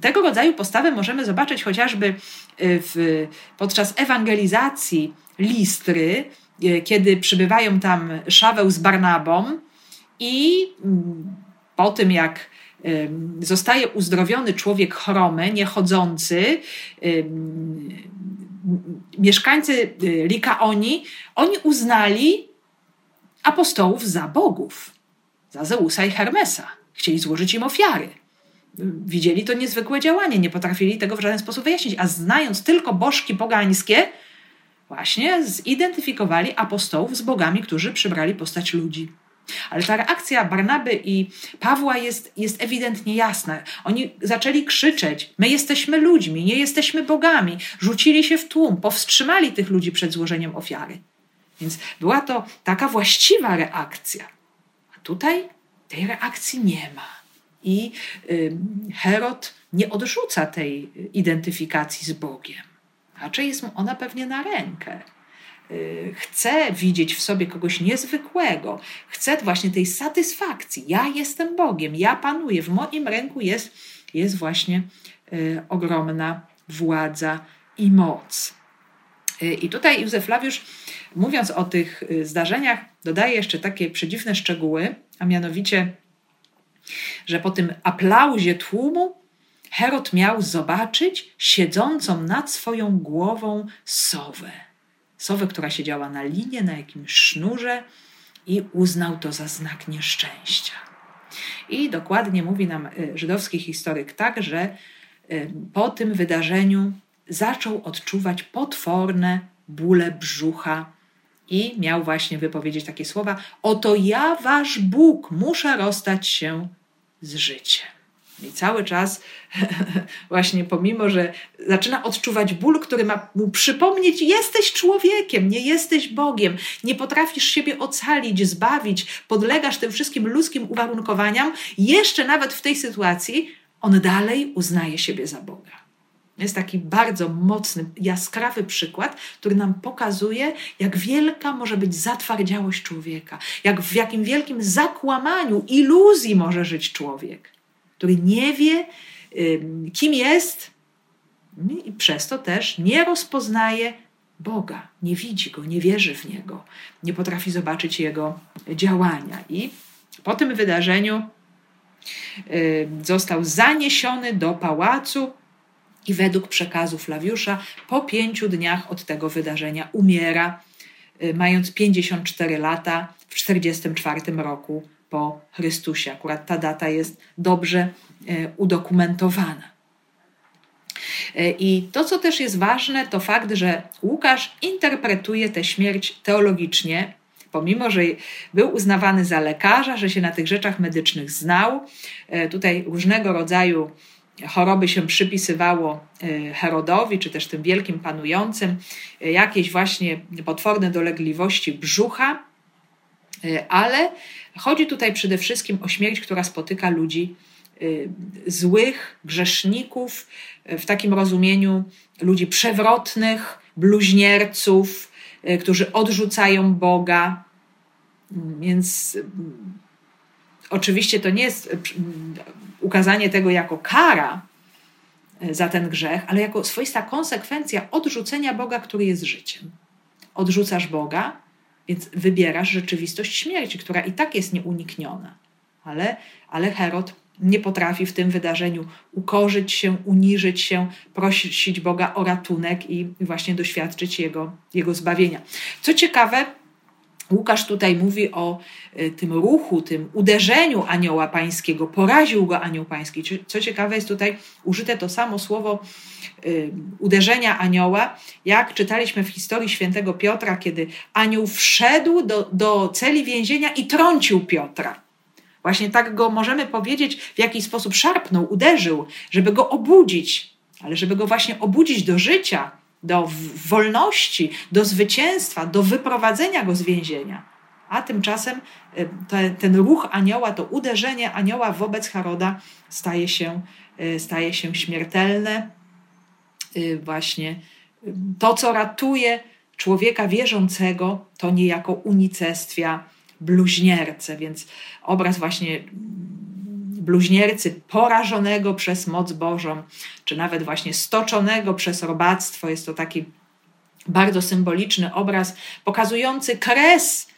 B: Tego rodzaju postawę możemy zobaczyć chociażby y, w, podczas ewangelizacji Listry, y, kiedy przybywają tam Szaweł z Barnabą i po tym, jak zostaje uzdrowiony człowiek chromy, niechodzący, mieszkańcy Likaoni, oni uznali apostołów za bogów, za Zeusa i Hermesa. Chcieli złożyć im ofiary. Widzieli to niezwykłe działanie, nie potrafili tego w żaden sposób wyjaśnić, a znając tylko bożki pogańskie, właśnie zidentyfikowali apostołów z bogami, którzy przybrali postać ludzi. Ale ta reakcja Barnaby i Pawła jest, jest ewidentnie jasna. Oni zaczęli krzyczeć: My jesteśmy ludźmi, nie jesteśmy bogami. Rzucili się w tłum, powstrzymali tych ludzi przed złożeniem ofiary. Więc była to taka właściwa reakcja. A tutaj tej reakcji nie ma. I Herod nie odrzuca tej identyfikacji z Bogiem. Raczej jest mu ona pewnie na rękę. Y, chce widzieć w sobie kogoś niezwykłego, chce właśnie tej satysfakcji. Ja jestem Bogiem, ja panuję, w moim ręku jest, jest właśnie y, ogromna władza i moc. Y, I tutaj Józef Flawiusz, mówiąc o tych zdarzeniach, dodaje jeszcze takie przedziwne szczegóły, a mianowicie, że po tym aplauzie tłumu Herod miał zobaczyć siedzącą nad swoją głową sowę sowę, która siedziała na linie, na jakimś sznurze i uznał to za znak nieszczęścia. I dokładnie mówi nam y, żydowski historyk tak, że y, po tym wydarzeniu zaczął odczuwać potworne bóle brzucha i miał właśnie wypowiedzieć takie słowa: Oto ja, wasz Bóg, muszę rozstać się z życiem. I cały czas, właśnie pomimo, że zaczyna odczuwać ból, który ma mu przypomnieć: jesteś człowiekiem, nie jesteś Bogiem, nie potrafisz siebie ocalić, zbawić, podlegasz tym wszystkim ludzkim uwarunkowaniom, jeszcze nawet w tej sytuacji on dalej uznaje siebie za Boga. Jest taki bardzo mocny, jaskrawy przykład, który nam pokazuje, jak wielka może być zatwardziałość człowieka, jak w jakim wielkim zakłamaniu, iluzji może żyć człowiek który nie wie, kim jest i przez to też nie rozpoznaje Boga, nie widzi go, nie wierzy w niego, nie potrafi zobaczyć jego działania. I po tym wydarzeniu został zaniesiony do pałacu i według przekazu Flawiusza po pięciu dniach od tego wydarzenia umiera, y, mając 54 lata w 44 roku po Chrystusie. Akurat ta data jest dobrze e, udokumentowana. E, I to, co też jest ważne, to fakt, że Łukasz interpretuje tę śmierć teologicznie, pomimo że był uznawany za lekarza, że się na tych rzeczach medycznych znał. E, tutaj różnego rodzaju choroby się przypisywało Herodowi, czy też tym wielkim panującym, jakieś właśnie potworne dolegliwości brzucha, ale Chodzi tutaj przede wszystkim o śmierć, która spotyka ludzi y, złych, grzeszników, y, w takim rozumieniu ludzi przewrotnych, bluźnierców, y, którzy odrzucają Boga. Więc oczywiście to nie jest ukazanie tego jako kara za ten grzech, ale jako swoista konsekwencja odrzucenia Boga, który jest życiem. Odrzucasz Boga, więc wybierasz rzeczywistość śmierci, która i tak jest nieunikniona. Ale, ale Herod nie potrafi w tym wydarzeniu ukorzyć się, uniżyć się, prosić Boga o ratunek i właśnie doświadczyć Jego, jego zbawienia. Co ciekawe, Łukasz tutaj mówi o y, tym ruchu, tym uderzeniu anioła pańskiego, poraził go anioł pański. Co ciekawe, jest tutaj użyte to samo słowo y, uderzenia anioła, jak czytaliśmy w historii świętego Piotra, kiedy anioł wszedł do, do celi więzienia i trącił Piotra. Właśnie tak go możemy powiedzieć, w jaki sposób szarpnął, uderzył, żeby go obudzić, ale żeby go właśnie obudzić do życia, do wolności, do zwycięstwa, do wyprowadzenia go z więzienia. A tymczasem y, te, ten ruch anioła, to uderzenie anioła wobec Heroda staje się, y, staje się śmiertelne. Y, właśnie to, co ratuje człowieka wierzącego, to niejako unicestwia bluźnierce. Więc obraz właśnie bluźniercy porażonego przez moc Bożą, czy nawet właśnie stoczonego przez robactwo. Jest to taki bardzo symboliczny obraz pokazujący kres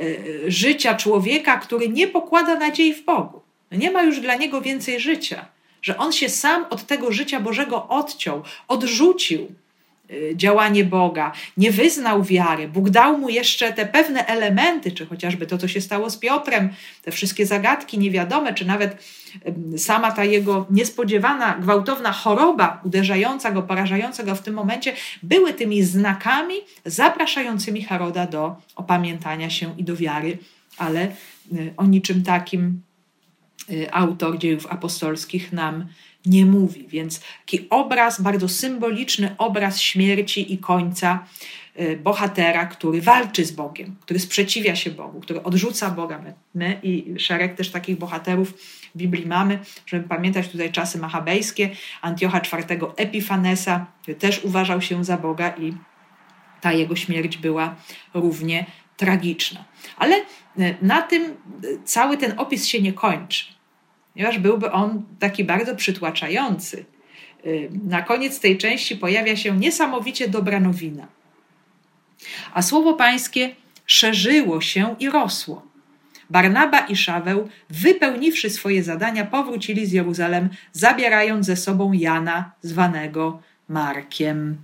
B: y, życia człowieka, który nie pokłada nadziei w Bogu. Nie ma już dla niego więcej życia, że on się sam od tego życia Bożego odciął, odrzucił, y, działanie Boga, nie wyznał wiary. Bóg dał mu jeszcze te pewne elementy, czy chociażby to, co się stało z Piotrem, te wszystkie zagadki niewiadome, czy nawet sama ta jego niespodziewana, gwałtowna choroba uderzająca go, porażająca go w tym momencie, były tymi znakami zapraszającymi Heroda do opamiętania się i do wiary, ale y, o niczym takim y, autor dziejów apostolskich nam nie mówi. Więc taki obraz, bardzo symboliczny obraz śmierci i końca y, bohatera, który walczy z Bogiem, który sprzeciwia się Bogu, który odrzuca Boga. My, my i szereg też takich bohaterów w Biblii mamy, żeby pamiętać tutaj czasy machabejskie, Antiocha IV Epifanesa, który też uważał się za Boga i ta jego śmierć była równie tragiczna. Ale y, na tym y, cały ten opis się nie kończy ponieważ byłby on taki bardzo przytłaczający. Y, na koniec tej części pojawia się niesamowicie dobra nowina. A słowo pańskie szerzyło się i rosło. Barnaba i Szaweł, wypełniwszy swoje zadania, powrócili z Jeruzalem, zabierając ze sobą Jana, zwanego Markiem.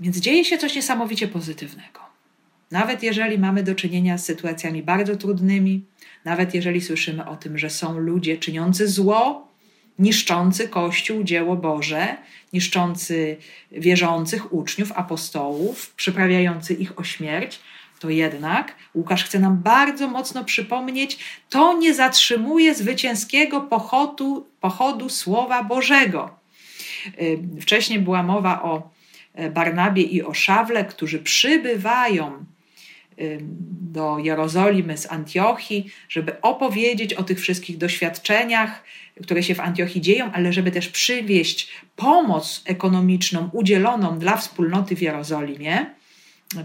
B: Więc dzieje się coś niesamowicie pozytywnego. Nawet jeżeli mamy do czynienia z sytuacjami bardzo trudnymi, nawet jeżeli słyszymy o tym, że są ludzie czyniący zło, niszczący Kościół, dzieło Boże, niszczący wierzących uczniów, apostołów, przyprawiający ich o śmierć, to jednak Łukasz chce nam bardzo mocno przypomnieć, to nie zatrzymuje zwycięskiego pochodu, pochodu Słowa Bożego. Wcześniej była mowa o Barnabie i o Szawle, którzy przybywają do Jerozolimy z Antiochii, żeby opowiedzieć o tych wszystkich doświadczeniach, które się w Antiochii dzieją, ale żeby też przywieść pomoc ekonomiczną udzieloną dla wspólnoty w Jerozolimie.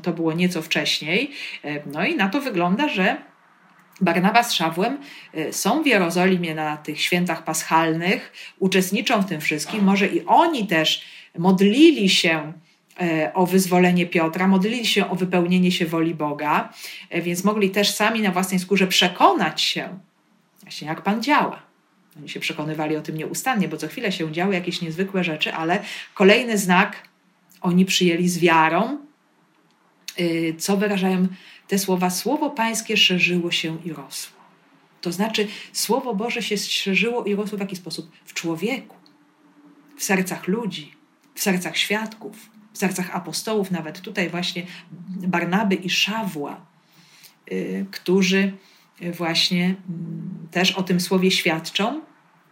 B: To było nieco wcześniej. No i na to wygląda, że Barnaba z Szawłem e, są w Jerozolimie na tych świętach paschalnych, uczestniczą w tym wszystkim. Może i oni też modlili się o wyzwolenie Piotra, modlili się o wypełnienie się woli Boga, e, więc mogli też sami na własnej skórze przekonać się, właśnie jak Pan działa. Oni się przekonywali o tym nieustannie, bo co chwilę się działy jakieś niezwykłe rzeczy, ale kolejny znak oni przyjęli z wiarą, e, co wyrażają te słowa: Słowo Pańskie szerzyło się i rosło. To znaczy, Słowo Boże się szerzyło i rosło w jaki sposób? W człowieku, w sercach ludzi, w sercach świadków sercach apostołów, nawet tutaj właśnie Barnaby i Szawła, y, którzy właśnie mm, też o tym słowie świadczą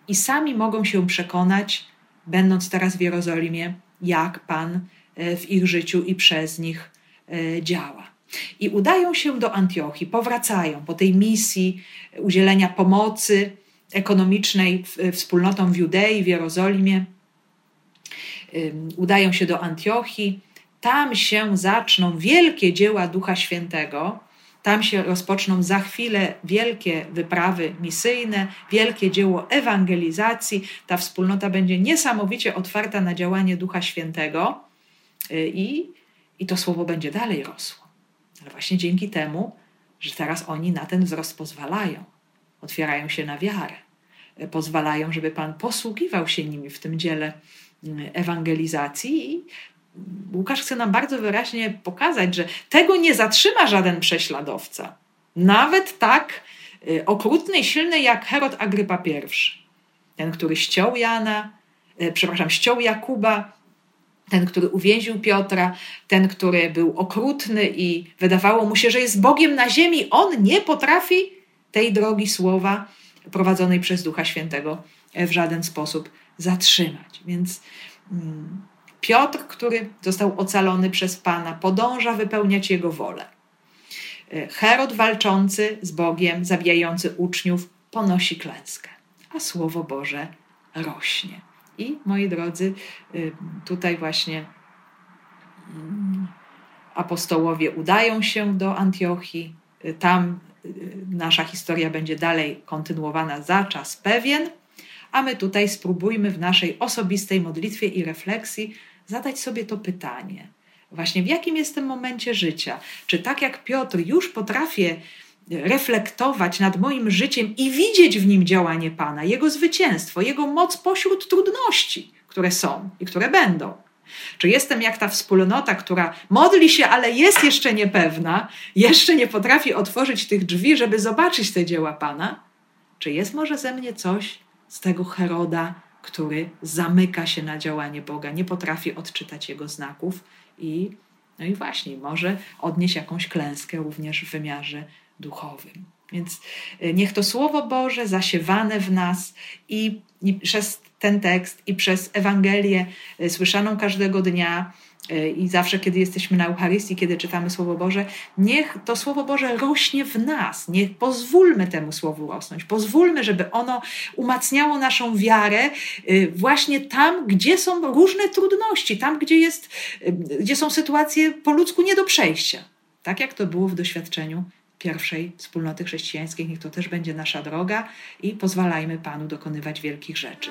B: i sami mogą się przekonać, będąc teraz w Jerozolimie, jak Pan y, w ich życiu i przez nich y, działa. I udają się do Antiochii, powracają po tej misji udzielenia pomocy ekonomicznej wspólnotom w Judei, w Jerozolimie udają się do Antiochii. Tam się zaczną wielkie dzieła Ducha Świętego. Tam się rozpoczną za chwilę wielkie wyprawy misyjne, wielkie dzieło ewangelizacji. Ta wspólnota będzie niesamowicie otwarta na działanie Ducha Świętego y, i, i to słowo będzie dalej rosło. Ale właśnie dzięki temu, że teraz oni na ten wzrost pozwalają, otwierają się na wiarę, y, pozwalają, żeby Pan posługiwał się nimi w tym dziele ewangelizacji. I Łukasz chce nam bardzo wyraźnie pokazać, że tego nie zatrzyma żaden prześladowca. Nawet tak y, okrutny i silny jak Herod Agrypa I. Ten, który ściął Jana, y, przepraszam, ściął Jakuba, ten, który uwięził Piotra, ten, który był okrutny i wydawało mu się, że jest Bogiem na ziemi, on nie potrafi tej drogi słowa prowadzonej przez Ducha Świętego w żaden sposób zatrzymać. Więc mm, Piotr, który został ocalony przez Pana, podąża wypełniać jego wolę. E, Herod walczący z Bogiem, zabijający uczniów, ponosi klęskę, a Słowo Boże rośnie. I moi drodzy, y, tutaj właśnie mm, apostołowie udają się do Antiochii. Y, tam y, nasza historia będzie dalej kontynuowana za czas pewien a my tutaj spróbujmy w naszej osobistej modlitwie i refleksji zadać sobie to pytanie. Właśnie w jakim jestem momencie życia? Czy tak jak Piotr już potrafię reflektować nad moim życiem i widzieć w nim działanie Pana, Jego zwycięstwo, Jego moc pośród trudności, które są i które będą. Czy jestem jak ta wspólnota, która modli się, ale jest jeszcze niepewna, jeszcze nie potrafi otworzyć tych drzwi, żeby zobaczyć te dzieła Pana? Czy jest może ze mnie coś z tego Heroda, który zamyka się na działanie Boga, nie potrafi odczytać jego znaków i, no i właśnie, może odnieść jakąś klęskę również w wymiarze duchowym. Więc y, niech to Słowo Boże zasiewane w nas i, i przez ten tekst, i przez Ewangelię y, słyszaną każdego dnia, i zawsze, kiedy jesteśmy na Eucharystii, kiedy czytamy Słowo Boże, niech to Słowo Boże rośnie w nas. Niech pozwólmy temu Słowu rosnąć. Pozwólmy, żeby ono umacniało naszą wiarę y, właśnie tam, gdzie są różne trudności, tam, gdzie, jest, y, gdzie są sytuacje po ludzku nie do przejścia. Tak jak to było w doświadczeniu pierwszej wspólnoty chrześcijańskiej. Niech to też będzie nasza droga i pozwalajmy Panu dokonywać wielkich rzeczy.